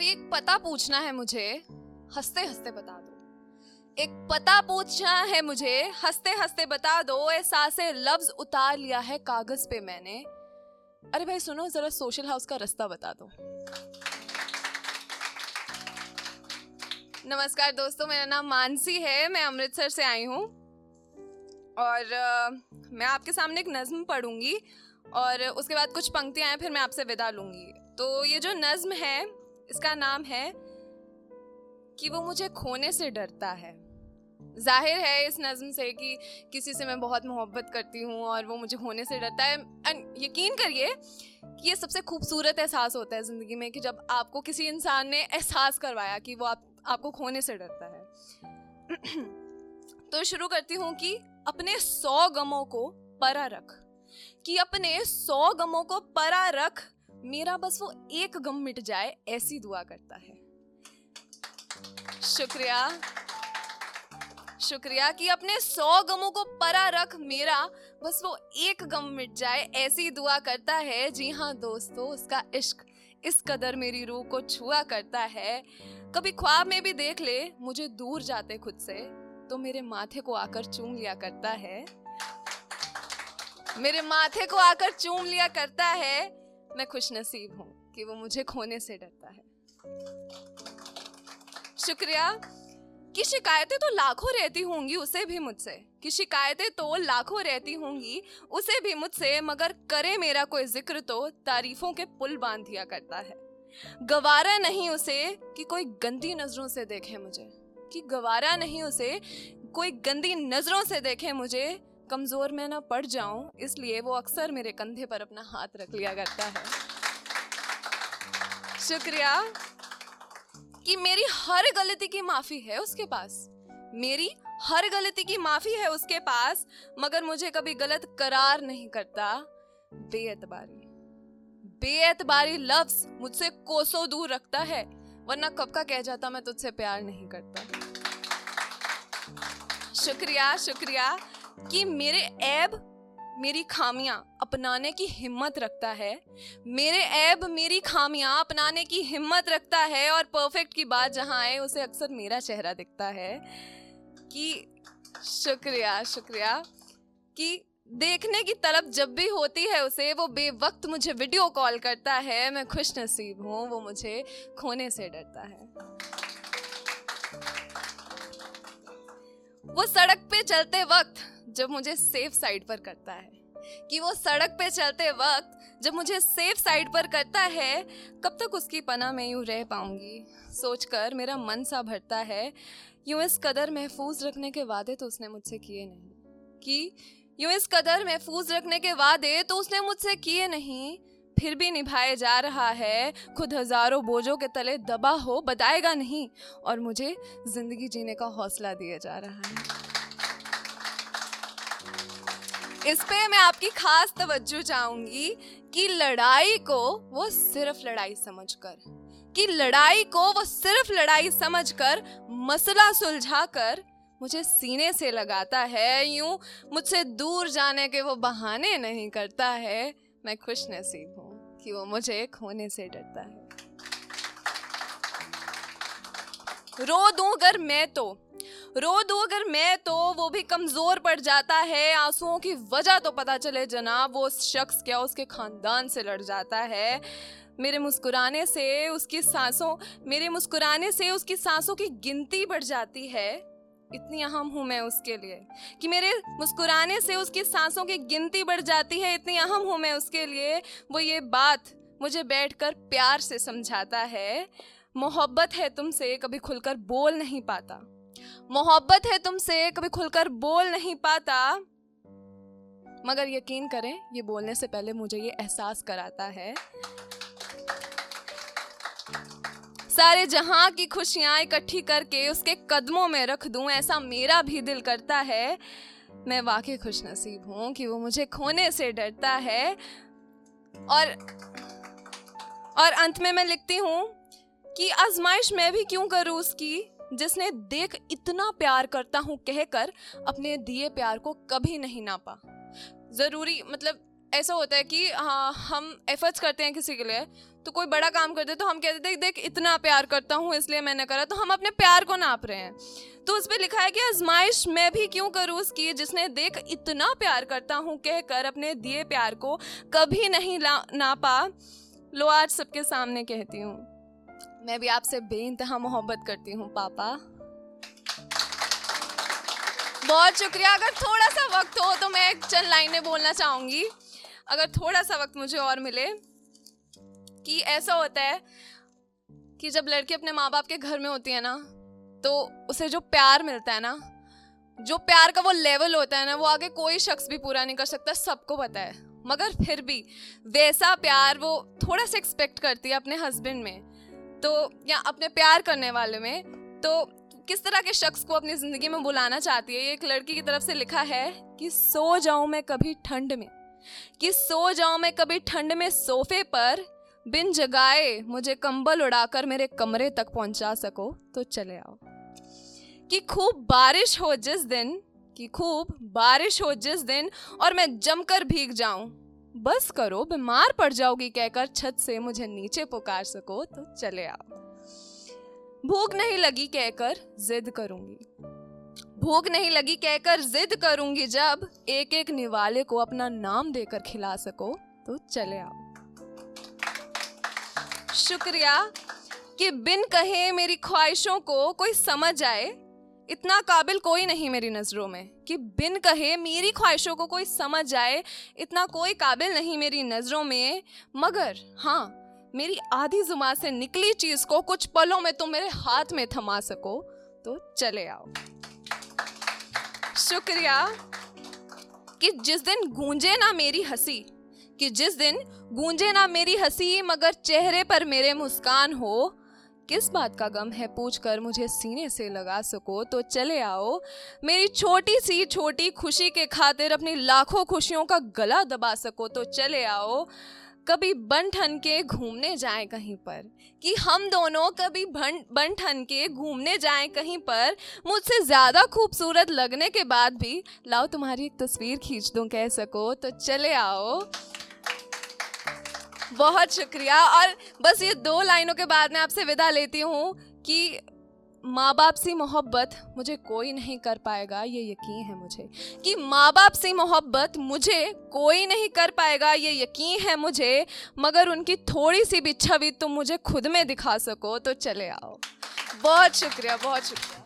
भाई एक पता पूछना है मुझे। हँसते हँसते बता दो। एक पता पूछना है मुझे। हँसते हँसते बता दो एहसास लफ्ज उतार लिया है कागज़ पे मैंने। अरे भाई सुनो जरा सोशल हाउस का रास्ता बता दो। नमस्कार दोस्तों मेरा नाम मानसी है। मैं अमृतसर से आई हूँ। और आ, मैं आपके सामने एक नज्म पढ़ूँगी और उसके बाद कुछ पंक्तियाँ हैं फिर मैं आपसे विदा लूँगी। तो ये जो नज्म है इसका नाम है कि वो मुझे खोने से डरता है। ज़ाहिर है इस नज्म से कि किसी से मैं बहुत मोहब्बत करती हूँ और वो मुझे होने से डरता है। एंड यकीन करिए कि ये सबसे खूबसूरत एहसास होता है ज़िंदगी में कि जब आपको किसी इंसान ने एहसास करवाया कि वो आप, आपको खोने से डरता है। तो शुरू करती हूँ कि अपने सौ गमों को परा रख। कि अपने सौ गमों को परा रख मेरा बस वो एक गम मिट जाए, ऐसी दुआ करता है। शुक्रिया। शुक्रिया कि अपने सौ गमों को परा रख मेरा बस वो एक गम मिट जाए, ऐसी दुआ करता है। जी हाँ दोस्तों, उसका इश्क इस कदर मेरी रूह को छुआ करता है। कभी ख्वाब में भी देख ले, मुझे दूर जाते खुद से तो मेरे माथे को आकर चूम लिया करता है। मेरे माथे को आकर चूम लिया करता है। मैं खुश नसीब हूँ कि वो मुझे खोने से डरता है। शुक्रिया। कि शिकायतें तो लाखों रहती होंगी, उसे भी मुझसे। कि शिकायतें तो लाखों रहती होंगी, उसे भी मुझसे, मगर करे मेरा कोई ज़िक्र तो तारीफों के पुल बाँध दिया करता है। गवारा नहीं उसे कि कोई गंदी नज़रों से देखे मुझे। कि गवारा नहीं उसे, कोई गंदी नज़रों से देखे मुझे कमज़ोर मैं ना पड़ जाऊँ, इसलिए वो अक्सर मेरे कंधे पर अपना हाथ रख लिया करता है। शुक्रिया कि मेरी हर गलती की माफ़ी है उसके पास। मेरी हर गलती की माफ़ी है उसके पास, मगर मुझे कभी गलत करार नहीं करता। बेएतबारी। बेएतबारी लफ्ज मुझसे कोसों दूर रखता है, वरना कब का कह जाता मैं तुझसे प्यार नहीं करता। शुक्रिया शुक्रिया। कि मेरे ऐब मेरी खामियाँ अपनाने की हिम्मत रखता है। मेरे ऐब मेरी खामियाँ अपनाने की हिम्मत रखता है और परफेक्ट की बात जहाँ आए, उसे अक्सर मेरा चेहरा दिखता है। कि शुक्रिया शुक्रिया। कि देखने की तलब जब भी होती है उसे, वो बेवक्त मुझे वीडियो कॉल करता है। मैं खुश नसीब हूँ, वो मुझे खोने से डरता है। वो सड़क पे चलते वक्त जब मुझे सेफ़ साइड पर करता है, कि वो सड़क पे चलते वक्त जब मुझे सेफ़ साइड पर करता है कब तक उसकी पना में यूँ रह पाऊँगी। सोचकर मेरा मन सा भरता है, यूँ इस कदर महफूज रखने के वादे तो उसने मुझसे किए नहीं। कि यूँ इस कदर महफूज रखने के वादे तो उसने मुझसे किए नहीं, फिर भी निभाए जा रहा है, खुद हज़ारों बोझों के तले दबा हो, बताएगा नहीं, और मुझे ज़िंदगी जीने का हौसला दिया जा रहा है। इस पे मैं आपकी खास तवज्जो चाहूँगी कि लड़ाई को वो सिर्फ़ लड़ाई समझकर, कि लड़ाई को वो सिर्फ़ लड़ाई समझकर, मसला सुलझाकर मुझे सीने से लगाता है, यूँ मुझसे दूर जाने के वो बहाने नहीं करता है। मैं खुश नसीब हूँ कि वो मुझे खोने से डरता है। रो दूँ अगर मैं तो रो दो अगर मैं तो वो भी कमज़ोर पड़ जाता है। आंसुओं की वजह तो पता चले जनाब, वो शख्स क्या उसके खानदान से लड़ जाता है। मेरे मुस्कुराने से उसकी सांसों, मेरे मुस्कुराने से उसकी सांसों की गिनती बढ़ जाती है। इतनी अहम हूँ मैं उसके लिए कि मेरे मुस्कुराने से उसकी सांसों की गिनती बढ़ जाती है। इतनी अहम हूँ मैं उसके लिए, वो ये बात मुझे बैठकर प्यार से समझाता है। मोहब्बत है तुमसे, कभी खुलकर बोल नहीं पाता। मोहब्बत है तुमसे, कभी खुलकर बोल नहीं पाता। मगर यकीन करें, ये बोलने से पहले मुझे ये एहसास कराता है। सारे जहाँ की खुशियाँ इकट्ठी करके उसके कदमों में रख दूँ, ऐसा मेरा भी दिल करता है। मैं वाकई खुश नसीब हूँ कि वो मुझे खोने से डरता है। और और अंत में मैं लिखती हूँ कि आजमाइश मैं भी क्यों करूँ उसकी? जिसने देख इतना प्यार करता हूँ कहकर अपने दिए प्यार को कभी नहीं नापा। ज़रूरी मतलब ऐसा होता है कि हाँ हम एफर्ट्स करते हैं किसी के लिए तो कोई बड़ा काम करते तो हम कहते देख देख, इतना प्यार करता हूँ, इसलिए मैंने करा। तो हम अपने प्यार को नाप रहे हैं। तो उस पर लिखा है कि, आजमाइश मैं भी क्यों करूँ उसकी जिसने देख इतना प्यार करता हूँ कहकर अपने दिए प्यार को कभी नहीं नापा? लो, आज सबके सामने कहती हूँ। मैं भी आपसे बेइंतहा मोहब्बत करती हूँ, पापा। बहुत शुक्रिया। अगर थोड़ा सा वक्त हो तो मैं एक चंद लाइनें बोलना चाहूँगी। अगर थोड़ा सा वक्त मुझे और मिले कि ऐसा होता है कि जब लड़की अपने माँ बाप के घर में होती है ना तो उसे जो प्यार मिलता है ना, जो प्यार का वो लेवल होता है ना, वो आगे कोई शख्स भी पूरा नहीं कर सकता, सबको पता है। मगर फिर भी वैसा प्यार वो थोड़ा सा एक्सपेक्ट करती है अपने हस्बैंड में। तो या अपने प्यार करने वाले में तो किस तरह के शख्स को अपनी ज़िंदगी में बुलाना चाहती है? ये एक लड़की की तरफ़ से लिखा है कि सो जाऊँ मैं कभी ठंड में, कि सो जाऊँ मैं कभी ठंड में सोफे पर बिन जगाए मुझे कंबल उड़ाकर मेरे कमरे तक पहुँचा सको तो चले आओ। कि खूब बारिश हो जिस दिन, कि खूब बारिश हो जिस दिन और मैं जमकर भीग जाऊँ। बस करो, बीमार पड़ जाओगी कहकर छत से मुझे नीचे पुकार सको तो चले आओ। भूख नहीं लगी कहकर जिद करूँगी। भूख नहीं लगी कहकर जिद करूँगी जब एक एक निवाले को अपना नाम देकर खिला सको तो चले आओ। शुक्रिया कि बिन कहे मेरी ख्वाहिशों को कोई समझ आए इतना काबिल कोई नहीं मेरी नज़रों में कि बिन कहे मेरी ख्वाहिशों को कोई समझ आए इतना कोई काबिल नहीं मेरी नज़रों में। मगर हाँ मेरी आधी जुमा से निकली चीज़ को कुछ पलों में तुम मेरे हाथ में थमा सको तो चले आओ। शुक्रिया कि जिस दिन गूंजे ना मेरी हँसी, कि जिस दिन गूंजे ना मेरी हँसी मगर चेहरे पर मेरे मुस्कान हो किस बात का गम है पूछ कर मुझे सीने से लगा सको? तो चले आओ। मेरी छोटी सी छोटी खुशी के खातिर अपनी लाखों खुशियों का गला दबा सको। तो चले आओ। कभी बन ठन के घूमने जाएँ कहीं पर? कि हम दोनों कभी बन बन ठन के घूमने जाएँ कहीं पर? मुझसे ज़्यादा खूबसूरत लगने के बाद भी, लाओ तुम्हारी एक तस्वीर खींच दूँ कह सको। तो चले आओ। बहुत शुक्रिया। और बस ये दो लाइनों के बाद मैं आपसे विदा लेती हूँ कि माँ बाप से मोहब्बत मुझे कोई नहीं कर पाएगा, ये यकीन है मुझे। कि माँ बाप से मोहब्बत मुझे कोई नहीं कर पाएगा, ये यकीन है मुझे, मगर उनकी थोड़ी सी भी छवि तुम मुझे खुद में दिखा सको तो चले आओ। बहुत शुक्रिया बहुत शुक्रिया।